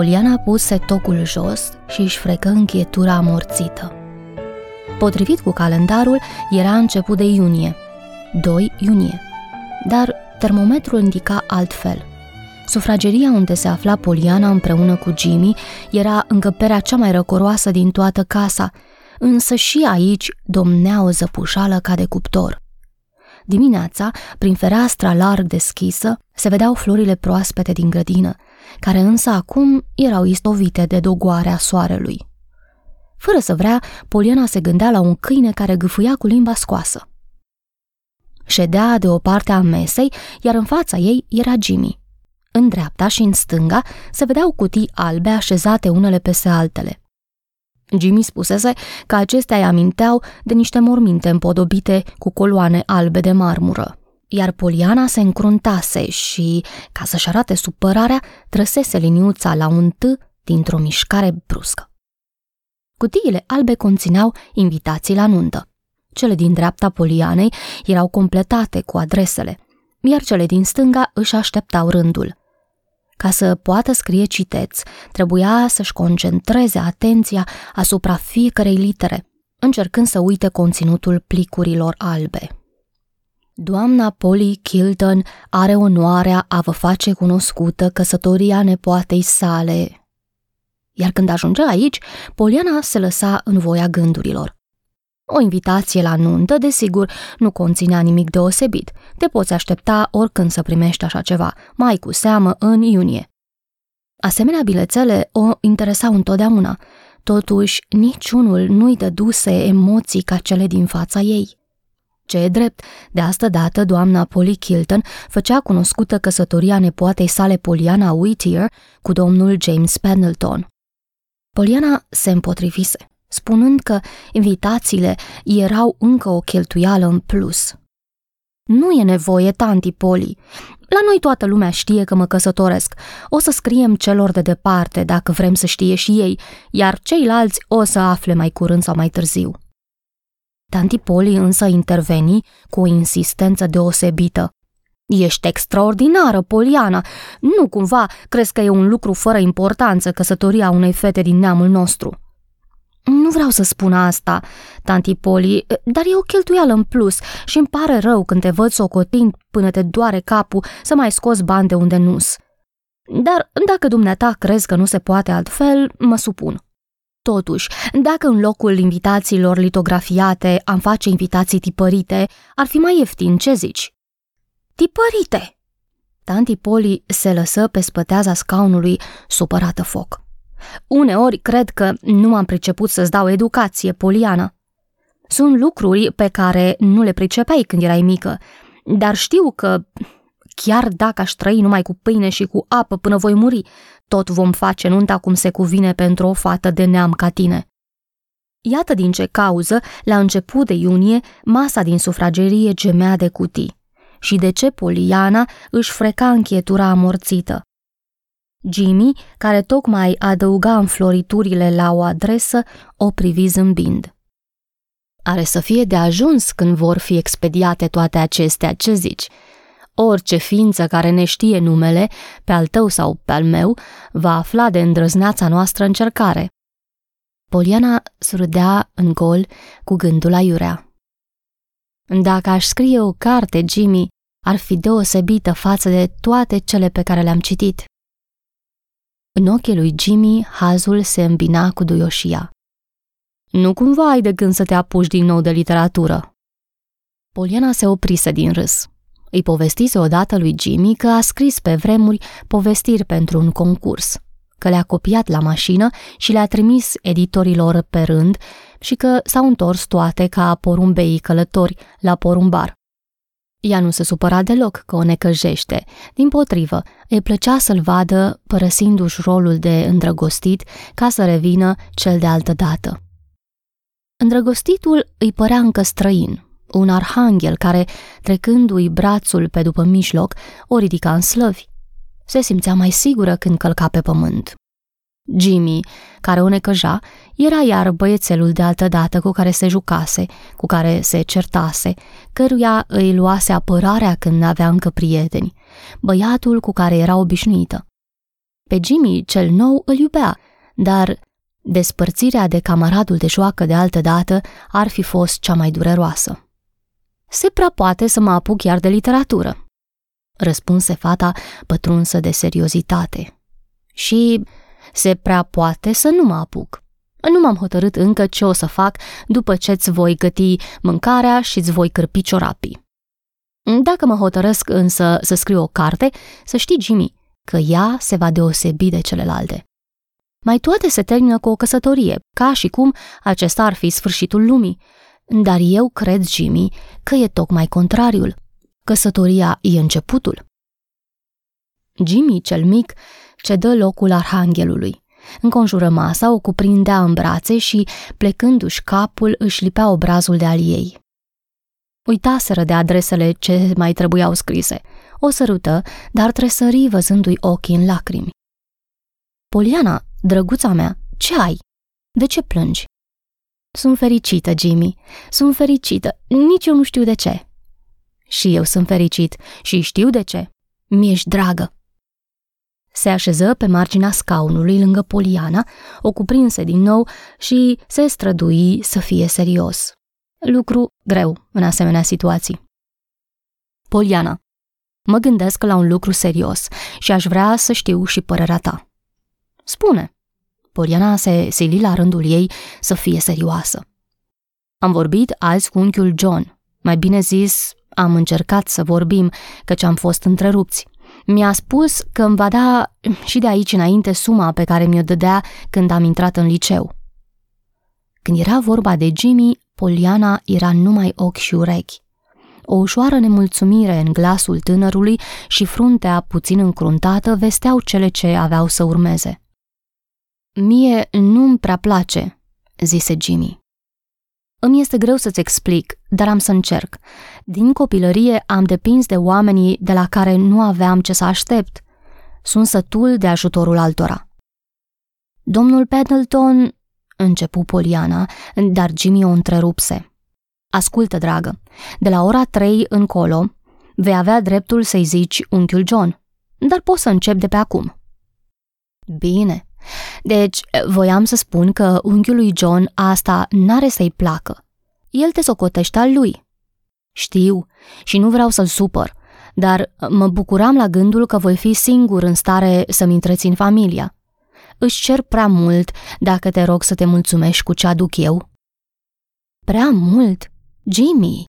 Poliana puse tocul jos și își frecă închietura amorțită. Potrivit cu calendarul, era început de iunie, 2 iunie, dar termometrul indica altfel. Sufrageria unde se afla Poliana împreună cu Jimmy era încăperea cea mai răcoroasă din toată casa, însă și aici domnea o zăpușală ca de cuptor. Dimineața, prin fereastra larg deschisă, se vedeau florile proaspete din grădină, care însă acum erau istovite de dogoarea soarelui. Fără să vrea, Poliana se gândea la un câine care gâfâia cu limba scoasă. Ședea de o parte a mesei, iar în fața ei era Jimmy. În dreapta și în stânga se vedeau cutii albe așezate unele peste altele. Jimmy spusese că acestea îi aminteau de niște morminte împodobite cu coloane albe de marmură. Iar Poliana se încruntase și, ca să-și arate supărarea, trăsese liniuța la un T dintr-o mișcare bruscă. Cutiile albe conțineau invitații la nuntă. Cele din dreapta Polianei erau completate cu adresele, iar cele din stânga își așteptau rândul. Ca să poată scrie citeți, trebuia să-și concentreze atenția asupra fiecarei litere, încercând să uite conținutul plicurilor albe. Doamna Polly Kilton are onoarea a vă face cunoscută căsătoria nepoatei sale. Iar când ajungea aici, Poliana se lăsa în voia gândurilor. O invitație la nuntă, desigur, nu conținea nimic deosebit. Te poți aștepta oricând să primești așa ceva, mai cu seamă în iunie. Asemenea bilețele o interesau întotdeauna, totuși niciunul nu-i dăduse emoții ca cele din fața ei. Ce e drept, de asta dată doamna Polly Kilton făcea cunoscută căsătoria nepoatei sale Poliana Whittier cu domnul James Pendleton. Poliana se împotrivise spunând că invitațiile erau încă o cheltuială în plus. Nu e nevoie, tanti Poli. La noi toată lumea știe că mă căsătoresc. O să scriem celor de departe dacă vrem să știe și ei, iar ceilalți o să afle mai curând sau mai târziu. Tanti Poli însă interveni cu o insistență deosebită. Ești extraordinară, Poliana. Nu cumva crezi că e un lucru fără importanță căsătoria unei fete din neamul nostru. Nu vreau să spun asta, tanti Poli, dar e o cheltuială în plus și îmi pare rău când te văd socotind până te doare capul să mai scos bani de unde nu-s. Dar dacă dumneata crezi că nu se poate altfel, mă supun. Totuși, dacă în locul invitațiilor litografiate am face invitații tipărite, ar fi mai ieftin, ce zici? Tipărite! Tanti Poli se lăsă pe spăteaza scaunului, supărată foc. Uneori cred că nu am priceput să-ți dau educație, Poliana. Sunt lucruri pe care nu le pricepeai când erai mică, dar știu că chiar dacă aș trăi numai cu pâine și cu apă până voi muri, tot vom face nunta cum se cuvine pentru o fată de neam ca tine. Iată din ce cauză, la început de iunie, masa din sufragerie gemea de cutii și de ce Poliana își freca închietura amorțită. Jimmy, care tocmai adăuga înfloriturile la o adresă, o privi zâmbind. Are să fie de ajuns când vor fi expediate toate acestea, ce zici? Orice ființă care ne știe numele, pe al tău sau pe al meu, va afla de îndrăzneața noastră încercare. Poliana surâdea în gol cu gândul aiurea. Dacă aș scrie o carte, Jimmy, ar fi deosebită față de toate cele pe care le-am citit. În ochii lui Jimmy, hazul se îmbina cu duioșia. Nu cumva ai de gând să te apuci din nou de literatură? Poliana se oprise din râs. Îi povestise odată lui Jimmy că a scris pe vremuri povestiri pentru un concurs, că le-a copiat la mașină și le-a trimis editorilor pe rând și că s-au întors toate ca porumbei călători la porumbar. Ea nu se supăra deloc că o necăjește. Din potrivă, îi plăcea să-l vadă părăsindu-și rolul de îndrăgostit ca să revină cel de altă dată. Îndrăgostitul îi părea încă străin, un arhanghel care, trecându-i brațul pe după mijloc, o ridica în slăvi. Se simțea mai sigură când călca pe pământ. Jimmy, care o necăja, era iar băiețelul de altă dată cu care se jucase, cu care se certase, căruia îi luase apărarea când avea încă prieteni, băiatul cu care era obișnuită. Pe Jimmy, cel nou, îl iubea, dar despărțirea de camaradul de joacă de altă dată ar fi fost cea mai dureroasă. Se prea poate să mă apuc chiar de literatură, răspunse fata pătrunsă de seriozitate. Și se prea poate să nu mă apuc. Nu m-am hotărât încă ce o să fac după ce îți voi găti mâncarea și îți voi cârpi ciorapii. Dacă mă hotărăsc însă să scriu o carte, să știi, Jimmy, că ea se va deosebi de celelalte. Mai toate se termină cu o căsătorie, ca și cum acesta ar fi sfârșitul lumii. Dar eu cred, Jimmy, că e tocmai contrariul. Căsătoria e începutul. Jimmy, cel mic, cedă locul arhanghelului. Înconjură masa, o cuprindea în brațe și, plecându-și capul, își lipea obrazul de al ei. Uitaseră de adresele ce mai trebuiau scrise. O sărută, dar tresări văzându-i ochii în lacrimi. Poliana, drăguța mea, ce ai? De ce plângi? Sunt fericită, Jimmy. Sunt fericită. Nici eu nu știu de ce. Și eu sunt fericit și știu de ce. Mi-ești dragă. Se așeză pe marginea scaunului lângă Poliana, o cuprinse din nou și se strădui să fie serios. Lucru greu în asemenea situații. Poliana, mă gândesc la un lucru serios și aș vrea să știu și părerea ta. Spune. Poliana se sili la rândul ei să fie serioasă. Am vorbit azi cu unchiul John. Mai bine zis, am încercat să vorbim, căci am fost întrerupți. Mi-a spus că îmi va da și de aici înainte suma pe care mi-o dădea când am intrat în liceu. Când era vorba de Jimmy, Poliana era numai ochi și urechi. O ușoară nemulțumire în glasul tânărului și fruntea puțin încruntată vesteau cele ce aveau să urmeze. Mie nu-mi prea place, zise Jimmy. Îmi este greu să-ți explic, dar am să încerc. Din copilărie am depins de oamenii de la care nu aveam ce să aștept. Sunt sătul de ajutorul altora. Domnul Pendleton, începu Poliana, dar Jimmy o întrerupse. Ascultă, dragă, de la ora trei încolo vei avea dreptul să-i zici unchiul John, dar poți să încep de pe acum. Bine, deci, voiam să spun că unchiului John asta n-are să-i placă. El te socotește al lui. Știu și nu vreau să-l supăr, dar mă bucuram la gândul că voi fi singur în stare să-mi întrețin familia. Își cer prea mult dacă te rog să te mulțumești cu ce aduc eu. Prea mult? Jimmy!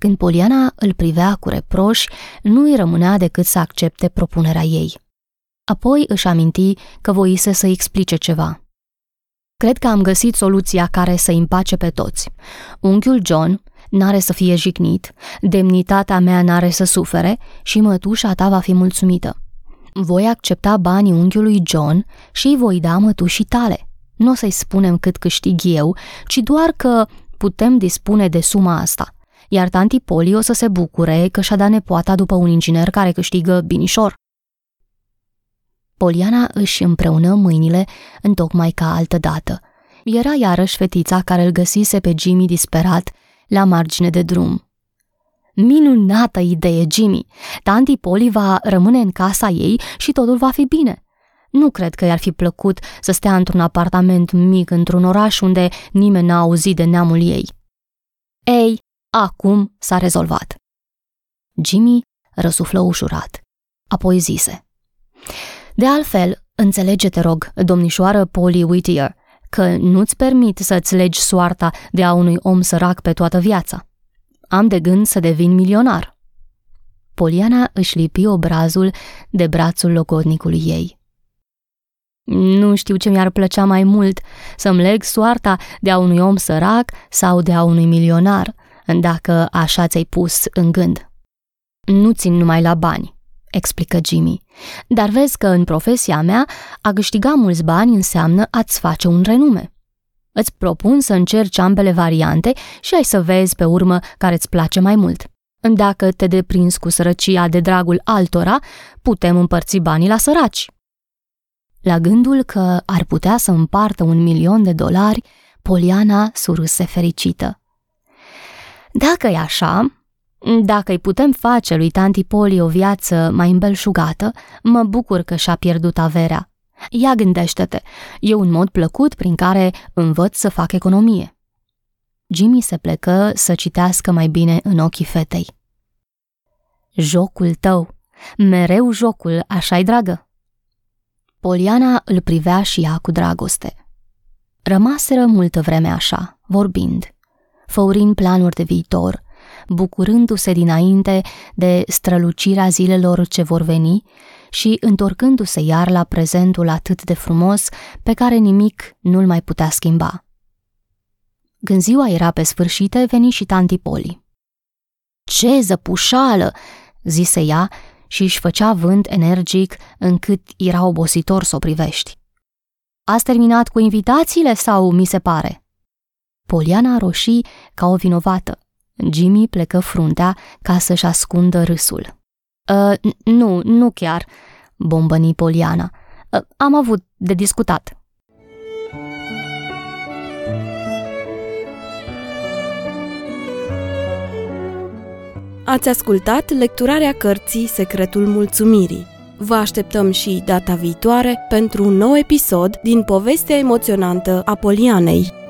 Când Poliana îl privea cu reproș, nu îi rămânea decât să accepte propunerea ei. Apoi își aminti că voise să explice ceva. Cred că am găsit soluția care să împace pe toți. Unchiul John n-are să fie jignit, demnitatea mea n-are să sufere și mătușa ta va fi mulțumită. Voi accepta banii unchiului John și îi voi da mătușii tale. Nu o să-i spunem cât câștig eu, ci doar că putem dispune de suma asta. Iar tanti Poli o să se bucure că și-a dat nepoata după un inginer care câștigă binișor. Poliana își împreună mâinile întocmai ca altă dată. Era iarăși fetița care îl găsise pe Jimmy disperat la margine de drum. Minunată idee, Jimmy! Tanti Poli va rămâne în casa ei și totul va fi bine. Nu cred că i-ar fi plăcut să stea într-un apartament mic într-un oraș unde nimeni n-a auzit de neamul ei. Ei, acum s-a rezolvat. Jimmy răsuflă ușurat. Apoi zise. De altfel, înțelege, te rog, domnișoară Polly Whittier, că nu-ți permit să-ți legi soarta de a unui om sărac pe toată viața. Am de gând să devin milionar. Poliana își lipi obrazul de brațul logodnicului ei. Nu știu ce mi-ar plăcea mai mult, să-mi leg soarta de a unui om sărac sau de a unui milionar, dacă așa ți-ai pus în gând. Nu țin numai la bani, explică Jimmy, dar vezi că în profesia mea a câștiga mulți bani înseamnă a-ți face un renume. Îți propun să încerci ambele variante și ai să vezi pe urmă care îți place mai mult. Dacă te deprinzi cu sărăcia de dragul altora, putem împărți banii la săraci. La gândul că ar putea să împartă un milion de dolari, Poliana surâse fericită. Dacă e așa, dacă îi putem face lui tanti Poli o viață mai îmbelșugată, mă bucur că și-a pierdut averea. Ia gândește-te, e un mod plăcut prin care învăț să fac economie. Jimmy se plecă să citească mai bine în ochii fetei. Jocul tău, mereu jocul, așa-i dragă? Poliana îl privea și ea cu dragoste. Rămaseră multă vreme așa, vorbind, făurind planuri de viitor, bucurându-se dinainte de strălucirea zilelor ce vor veni și întorcându-se iar la prezentul atât de frumos pe care nimic nu-l mai putea schimba. Când ziua era pe sfârșit, veni și tanti Poli. Ce zăpușală!" zise ea și își făcea vânt energic încât era obositor să o privești. Ați terminat cu invitațiile sau mi se pare? Poliana roșii ca o vinovată. Jimmy plecă fruntea ca să-și ascundă râsul. Uh, nu, nu chiar, bombăni Poliana. Uh, am avut de discutat. Ați ascultat lecturarea cărții Secretul Mulțumirii. Vă așteptăm și data viitoare pentru un nou episod din povestea emoționantă a Polianei.